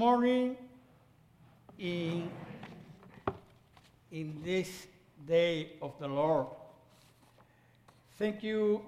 Morning in, in this day of the Lord. Thank you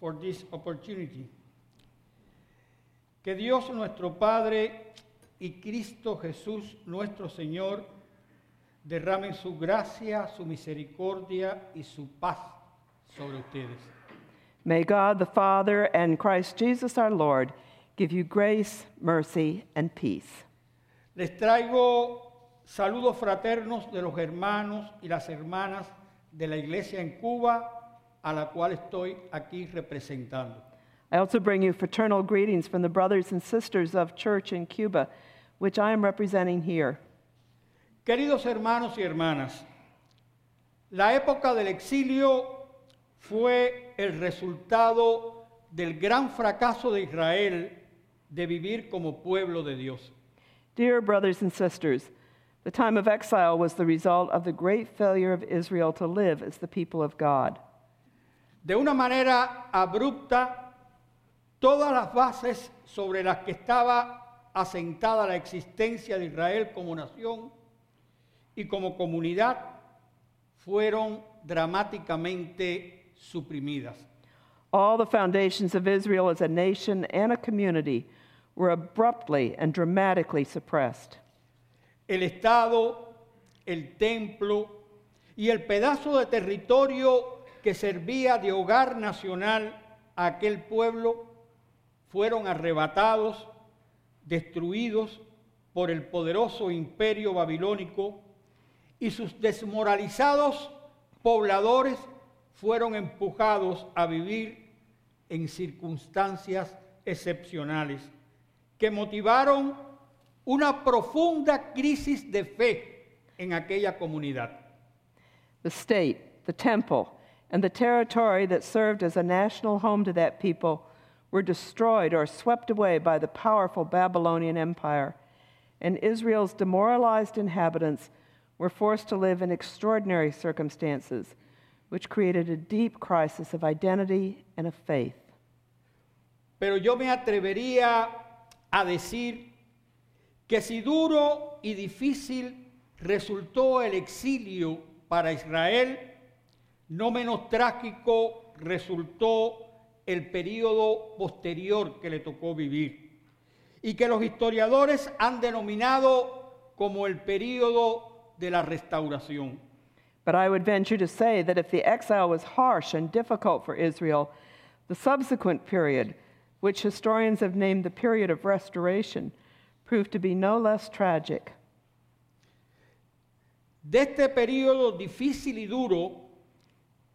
for this opportunity. Que Dios nuestro Padre y Cristo Jesús nuestro Señor derramen su gracia, su misericordia y su paz sobre ustedes. May God the Father and Christ Jesus our Lord give you grace, mercy, and peace. Les traigo saludos fraternos de los hermanos y las hermanas de la iglesia en Cuba a la cual estoy aquí representando. I also bring you fraternal greetings from the brothers and sisters of church in Cuba, which I am representing here. Queridos hermanos y hermanas, la época del exilio fue el resultado del gran fracaso de Israel de vivir como pueblo de Dios. Dear brothers and sisters, the time of exile was the result of the great failure of Israel to live as the people of God. De una manera abrupta, todas las bases sobre las que estaba asentada la existencia de Israel como nación y como comunidad fueron dramáticamente suprimidas. All the foundations of Israel as a nation and a community were abruptly and dramatically suppressed. El Estado, el templo y el pedazo de territorio que servía de hogar nacional a aquel pueblo fueron arrebatados, destruidos por el poderoso imperio babilónico y sus desmoralizados pobladores fueron empujados a vivir en circunstancias excepcionales que motivaron una profunda crisis de fe en aquella comunidad. The state, the temple, and the territory that served as a national home to that people were destroyed or swept away by the powerful Babylonian Empire, and Israel's demoralized inhabitants were forced to live in extraordinary circumstances, which created a deep crisis of identity and of faith. Pero yo me atrevería a decir que si duro y difícil resultó el exilio para Israel, no menos trágico resultó el periodo posterior que le tocó vivir y que los historiadores han denominado como el periodo de la restauración. But I would venture to say that if the exile was harsh and difficult for Israel, the subsequent period, which historians have named the period of restoration, proved to be no less tragic. De este periodo difícil y duro,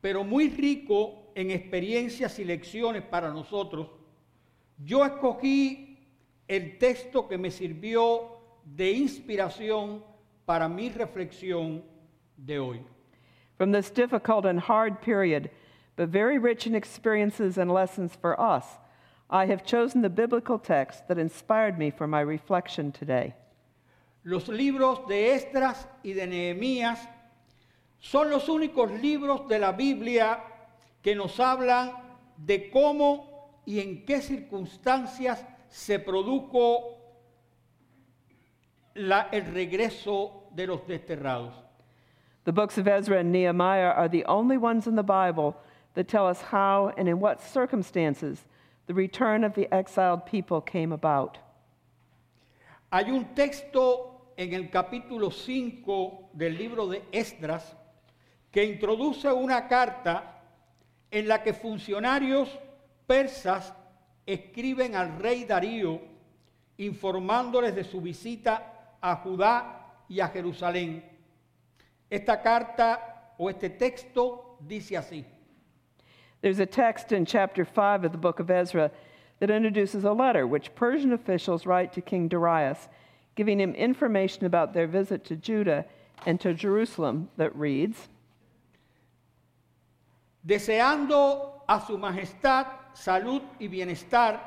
pero muy rico en experiencias y lecciones para nosotros, yo escogí el texto que me sirvió de inspiración para mi reflexión de hoy. From this difficult and hard period, but very rich in experiences and lessons for us, I have chosen the biblical text that inspired me for my reflection today. Los libros de Esdras y de Nehemías son los únicos libros de la Biblia que nos hablan de cómo y en qué circunstancias se produjo la- el regreso de los desterrados. The books of Ezra and Nehemiah are the only ones in the Bible that tell us how and in what circumstances the return of the exiled people came about. Hay un texto en el capítulo 5 del libro de Esdras que introduce una carta en la que funcionarios persas escriben al rey Darío informándoles de su visita a Judá y a Jerusalén. Esta carta o este texto dice así. There's a text in chapter 5 of the book of Ezra that introduces a letter which Persian officials write to King Darius, giving him information about their visit to Judah and to Jerusalem that reads Deseando a su majestad salud y bienestar,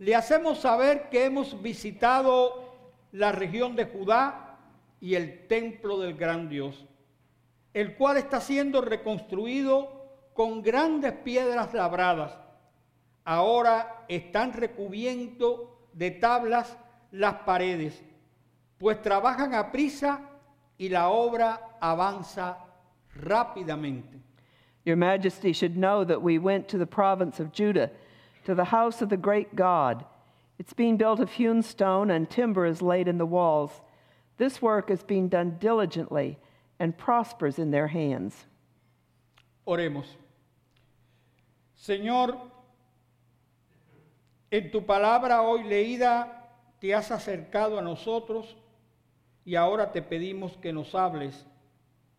le hacemos saber que hemos visitado la región de Judá y el templo del gran Dios, el cual está siendo reconstruido con grandes piedras labradas. Ahora están recubiertos de tablas las paredes, pues trabajan a prisa y la obra avanza rápidamente. Your Majesty should know that we went to the province of Judah, to the house of the great God. It's being built of hewn stone, and timber is laid in the walls. This work is being done diligently and prospers in their hands. Oremos. Señor, en tu palabra hoy leída te has acercado a nosotros y ahora te pedimos que nos hables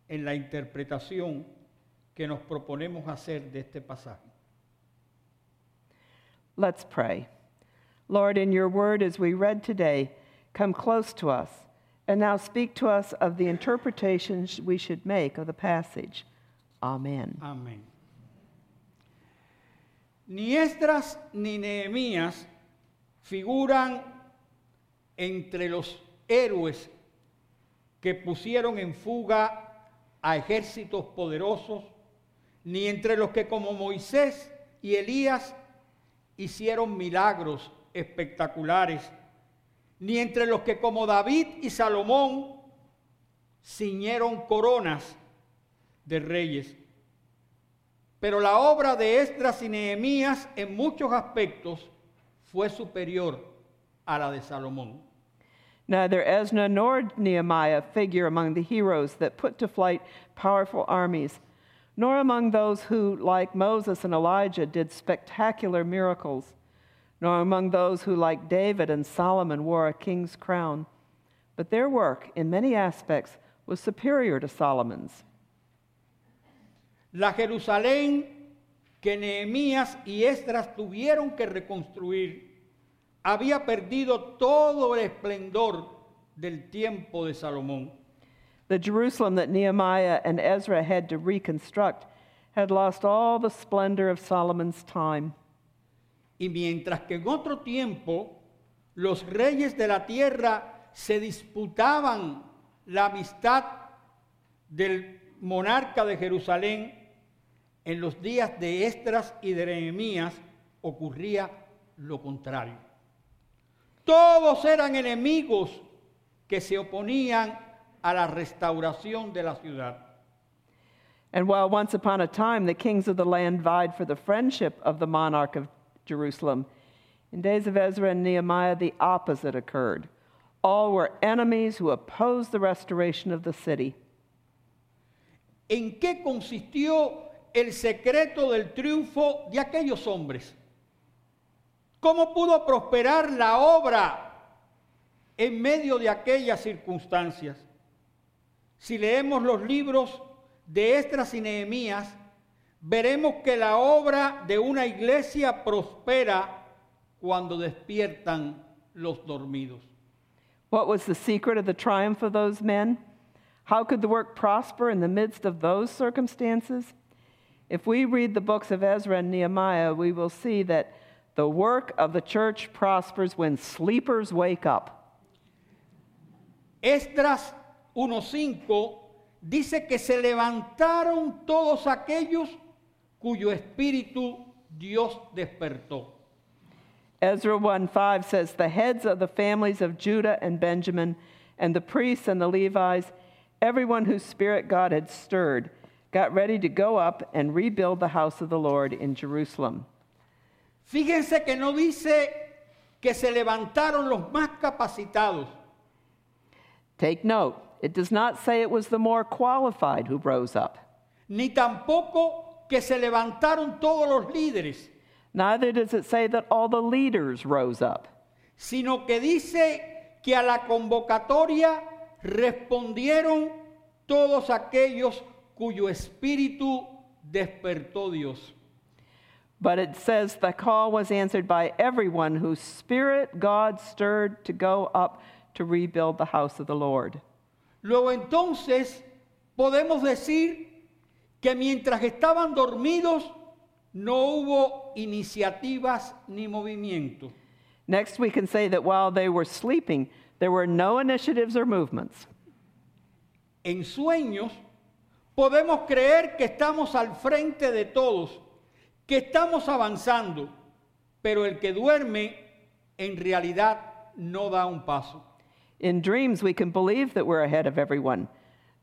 en la interpretación que nos proponemos hacer de este pasaje. Let's pray. Lord, in your word as we read today, come close to us and now speak to us of the interpretations we should make of the passage. Amen. Amén. Ni Esdras ni Nehemías figuran entre los héroes que pusieron en fuga a ejércitos poderosos, ni entre los que como Moisés y Elías hicieron milagros espectaculares, ni entre los que como David y Salomón ciñeron coronas de reyes. Pero la obra de Esdras y Nehemías en muchos aspectos fue superior a la de Salomón. Neither Ezra nor Nehemiah figure among the heroes that put to flight powerful armies, nor among those who, like Moses and Elijah, did spectacular miracles, nor among those who, like David and Solomon, wore a king's crown. But their work, in many aspects, was superior to Solomon's. La Jerusalén que Nehemías y Esdras tuvieron que reconstruir había perdido todo el esplendor del tiempo de Salomón. The Jerusalem that Nehemiah and Ezra had to reconstruct had lost all the splendor of Solomon's time. Y mientras que en otro tiempo los reyes de la tierra se disputaban la amistad del monarca de Jerusalén, en los días de Esdras y de Nehemías ocurría lo contrario. Todos eran enemigos que se oponían a la restauración de la ciudad. And while once upon a time the kings of the land vied for the friendship of the monarch of Jerusalem, in days of Ezra and Nehemiah the opposite occurred. All were enemies who opposed the restoration of the city. ¿En qué consistió el secreto del triunfo de aquellos hombres? ¿Cómo pudo prosperar la obra en medio de aquellas circunstancias? Si leemos los libros de Estras y veremos que la obra de una iglesia prospera cuando despiertan los dormidos. What was the secret of the triumph of those men? How could the work prosper in the midst of those circumstances? If we read the books of Ezra and Nehemiah, we will see that the work of the church prospers when sleepers wake up. Esdras 1.5 dice que se levantaron todos aquellos cuyo espíritu Dios despertó. Ezra 1:5 says the heads of the families of Judah and Benjamin and the priests and the Levites everyone whose spirit God had stirred got ready to go up and rebuild the house of the Lord in Jerusalem. Fíjense que no dice que se levantaron los más capacitados. Take note, it does not say it was the more qualified who rose up. ni tampoco que se levantaron todos los líderes, Neither does it say that all the leaders rose up. sino que dice que a la convocatoria respondieron todos aquellos cuyo espíritu despertó Dios. But it says the call was answered by everyone whose spirit God stirred to go up to rebuild the house of the Lord. Luego entonces podemos decir que mientras estaban dormidos no hubo iniciativas ni movimiento. Next, we can say that while they were sleeping, there were no initiatives or movements. En sueños podemos creer que estamos al frente de todos, que estamos avanzando, pero el que duerme en realidad no da un paso. In dreams, we can believe that we're ahead of everyone,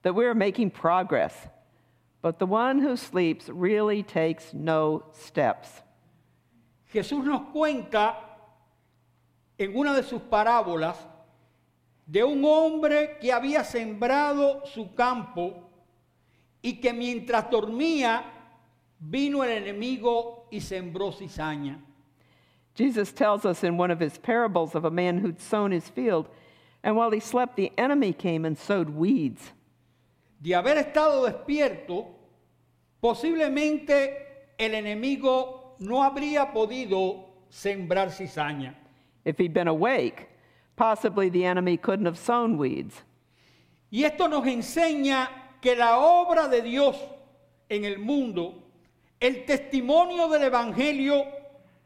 that we're making progress. But the one who sleeps really takes no steps. Jesús nos cuenta en una de sus parábolas de un hombre que había sembrado su campo y que mientras dormía vino el enemigo y sembró cizaña. Jesus tells us in one of his parables of a man who'd sown his field, and while he slept, the enemy came and sowed weeds. De haber estado despierto, posiblemente el enemigo no habría podido sembrar cizaña. If he'd been awake, possibly the enemy couldn't have sown weeds. Y esto nos enseña que la obra de Dios en el mundo, el testimonio del Evangelio,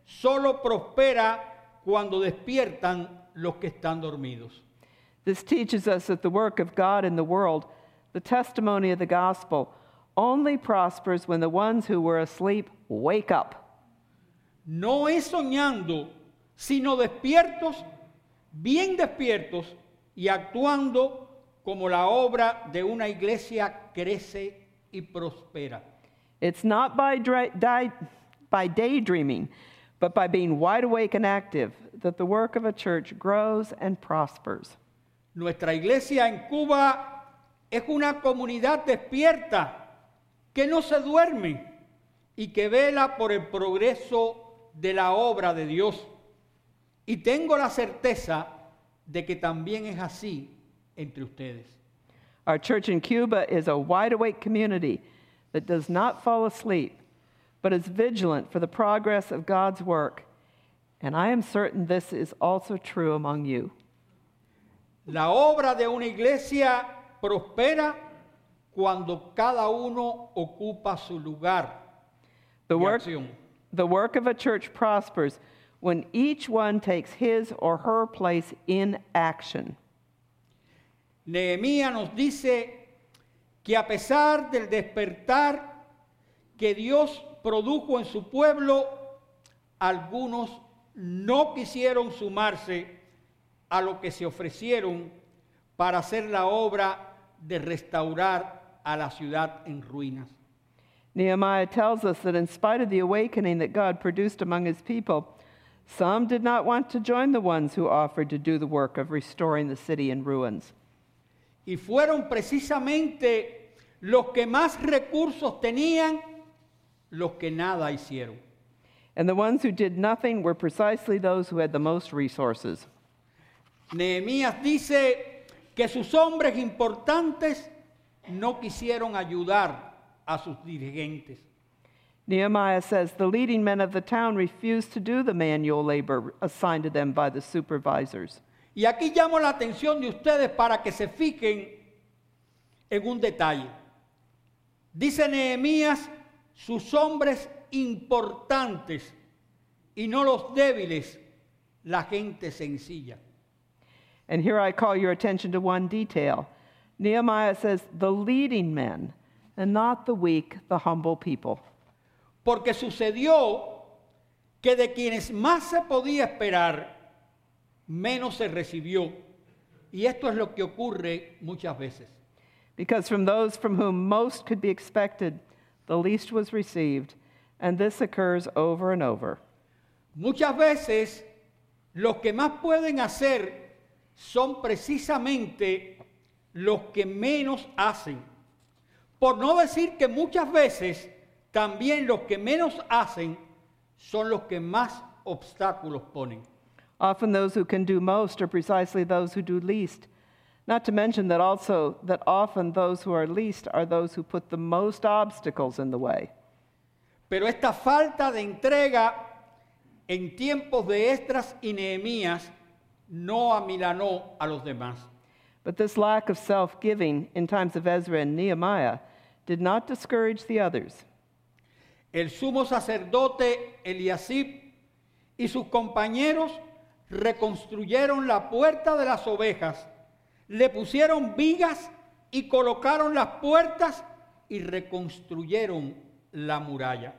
solo prospera cuando despiertan los que están dormidos. This teaches us that the work of God in the world, the testimony of the gospel, only prospers when the ones who were asleep wake up. No es soñando, sino despiertos, bien despiertos y actuando como la obra de una iglesia crece y prospera. It's not by, di- by daydreaming, but by being wide awake and active that the work of a church grows and prospers. Nuestra iglesia en Cuba es una comunidad despierta que no se duerme y que vela por el progreso de la obra de Dios. Y tengo la certeza de que también es así entre ustedes. Our church in Cuba is a wide awake community that does not fall asleep, but is vigilant for the progress of God's work. And I am certain this is also true among you. La obra de una iglesia prospera cuando cada uno ocupa su lugar The work, the work of a church prospers when each one takes his or her place in action. Nehemías nos dice que a pesar del despertar que Dios produjo en su pueblo, algunos no quisieron sumarse a lo que se ofrecieron para hacer la obra de restaurar a la ciudad en ruinas. Nehemiah tells us that in spite of the awakening that God produced among his people, some did not want to join the ones who offered to do the work of restoring the city in ruins. Y fueron precisamente los que más recursos tenían los que nada hicieron. And the ones who did nothing were precisely those who had the most resources. Nehemías dice que sus hombres importantes no quisieron ayudar a sus dirigentes. Nehemiah says the leading men of the town refused to do the manual labor assigned to them by the supervisors. Y aquí llamo la atención de ustedes para que se fijen en un detalle. Dice Nehemías, sus hombres importantes y no los débiles, la gente sencilla. And here I call your attention to one detail. Nehemiah says the leading men, and not the weak, the humble people. Porque sucedió que de quienes más se podía esperar, menos se recibió. Y esto es lo que ocurre muchas veces. Because from those from whom most could be expected, the least was received, and this occurs over and over. Muchas veces los que más pueden hacer son precisamente los que menos hacen. Por no decir que muchas veces también los que menos hacen son los que más obstáculos ponen. Often those who can do most are precisely those who do least. Not to mention that also that often those who are least are those who put the most obstacles in the way. Pero esta falta de entrega en tiempos de Esdras y Nehemías no amilanó a los demás. But this lack of self giving in times of Ezra and Nehemiah did not discourage the others. El sumo sacerdote Eliasib y sus compañeros reconstruyeron la puerta de las ovejas, le pusieron vigas y colocaron las puertas y reconstruyeron la muralla.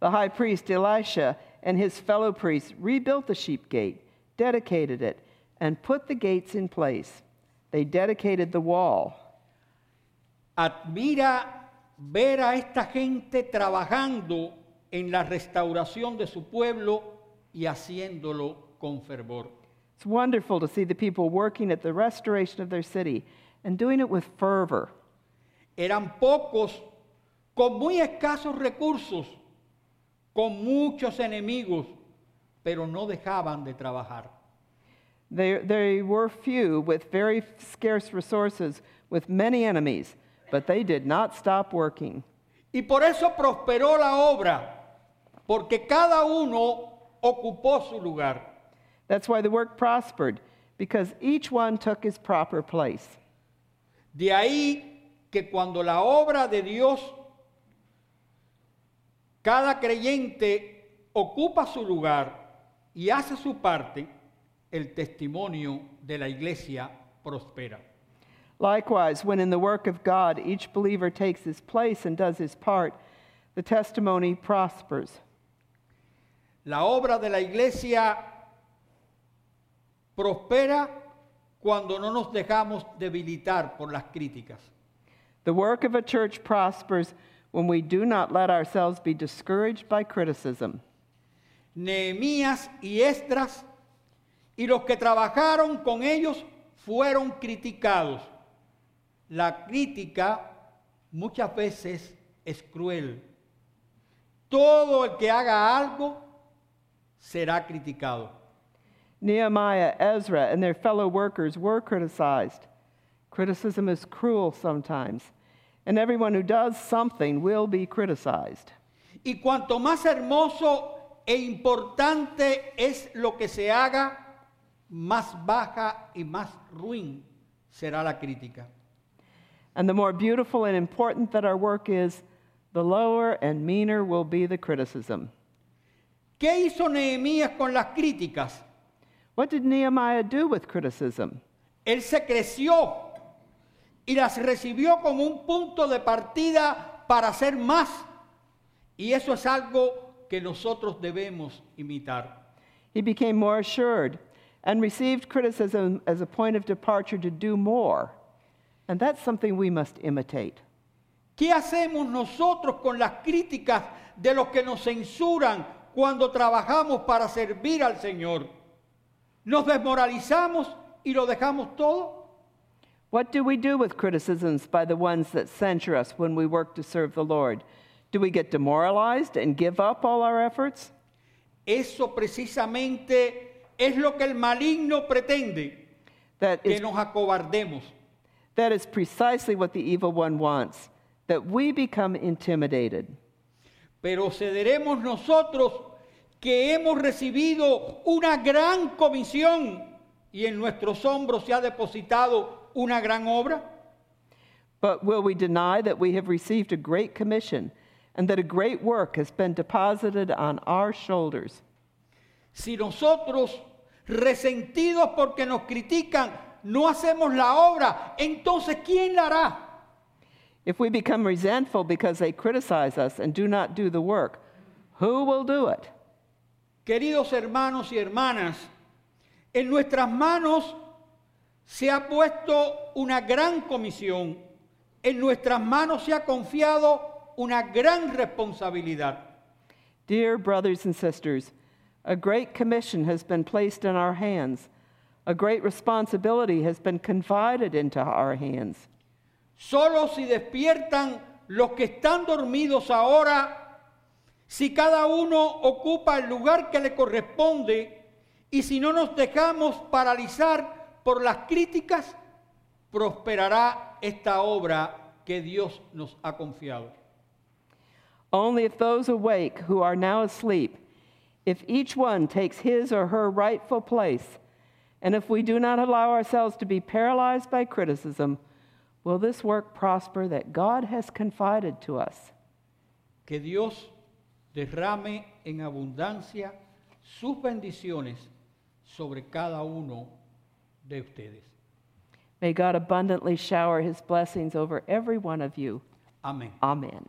The high priest Elisha and his fellow priests rebuilt the sheep gate, dedicated it, and put the gates in place. They dedicated the wall. Admira ver a esta gente trabajando en la restauración de su pueblo y haciéndolo con fervor. It's wonderful to see the people working at the restoration of their city and doing it with fervor. Eran pocos con muy escasos recursos, con muchos enemigos, pero no dejaban de trabajar. They, they were few with very scarce resources, with many enemies, but they did not stop working. Y por eso prosperó la obra, porque cada uno ocupó su lugar. That's why the work prospered, because each one took his proper place. De ahí que cuando la obra de Dios, cada creyente ocupa su lugar y hace su parte, el testimonio de la iglesia prospera. Likewise, when in the work of God each believer takes his place and does his part, the testimony prospers. La obra de la iglesia prospera cuando no nos dejamos debilitar por las críticas. The work of a church prospers when we do not let ourselves be discouraged by criticism. Nehemías y Esdras y los que trabajaron con ellos fueron criticados. La crítica muchas veces es cruel. Todo el que haga algo será criticado. Nehemiah, Ezra, and their fellow workers were criticized. Criticism is cruel sometimes, and everyone who does something will be criticized. Y cuanto más hermoso e importante es lo que se haga, más baja y más ruin será la crítica. And the more beautiful and important that our work is, the lower and meaner will be the criticism. ¿Qué hizo Nehemías con las críticas? What did Nehemiah do with criticism? Él se creció y las recibió como un punto de partida para hacer más. Y eso es algo que nosotros debemos imitar. He became more assured and received criticism as a point of departure to do more. And that's something we must imitate. ¿Qué hacemos nosotros con las críticas de los que nos censuran cuando trabajamos para servir al Señor? ¿Nos desmoralizamos y lo dejamos todo? What do we do with criticisms by the ones that censure us when we work to serve the Lord? Do we get demoralized and give up all our efforts? Eso precisamente es lo que el maligno pretende, That que is, nos acobardemos. that is precisely what the evil one wants, that we become intimidated. Pero cederemos nosotros que hemos recibido una gran comisión y en nuestros hombros se ha depositado una gran obra. But will we deny that we have received a great commission and that a great work has been deposited on our shoulders? Si nosotros, resentidos porque nos critican, no hacemos la obra, entonces ¿quién la hará? If we become resentful because they criticize us and do not do the work, who will do it? Queridos hermanos y hermanas, en nuestras manos se ha puesto una gran comisión, en nuestras manos se ha confiado una gran responsabilidad. Dear brothers and sisters, a great commission has been placed in our hands. A great responsibility has been confided into our hands. Solo si despiertan los que están dormidos ahora, si cada uno ocupa el lugar que le corresponde y si no nos dejamos paralizar por las críticas, prosperará esta obra que Dios nos ha confiado. Only if those awake who are now asleep, if each one takes his or her rightful place, and if we do not allow ourselves to be paralyzed by criticism, will this work prosper that God has confided to us. Que Dios derrame en abundancia sus bendiciones sobre cada uno de ustedes. May God abundantly shower his blessings over every one of you. Amén. Amen.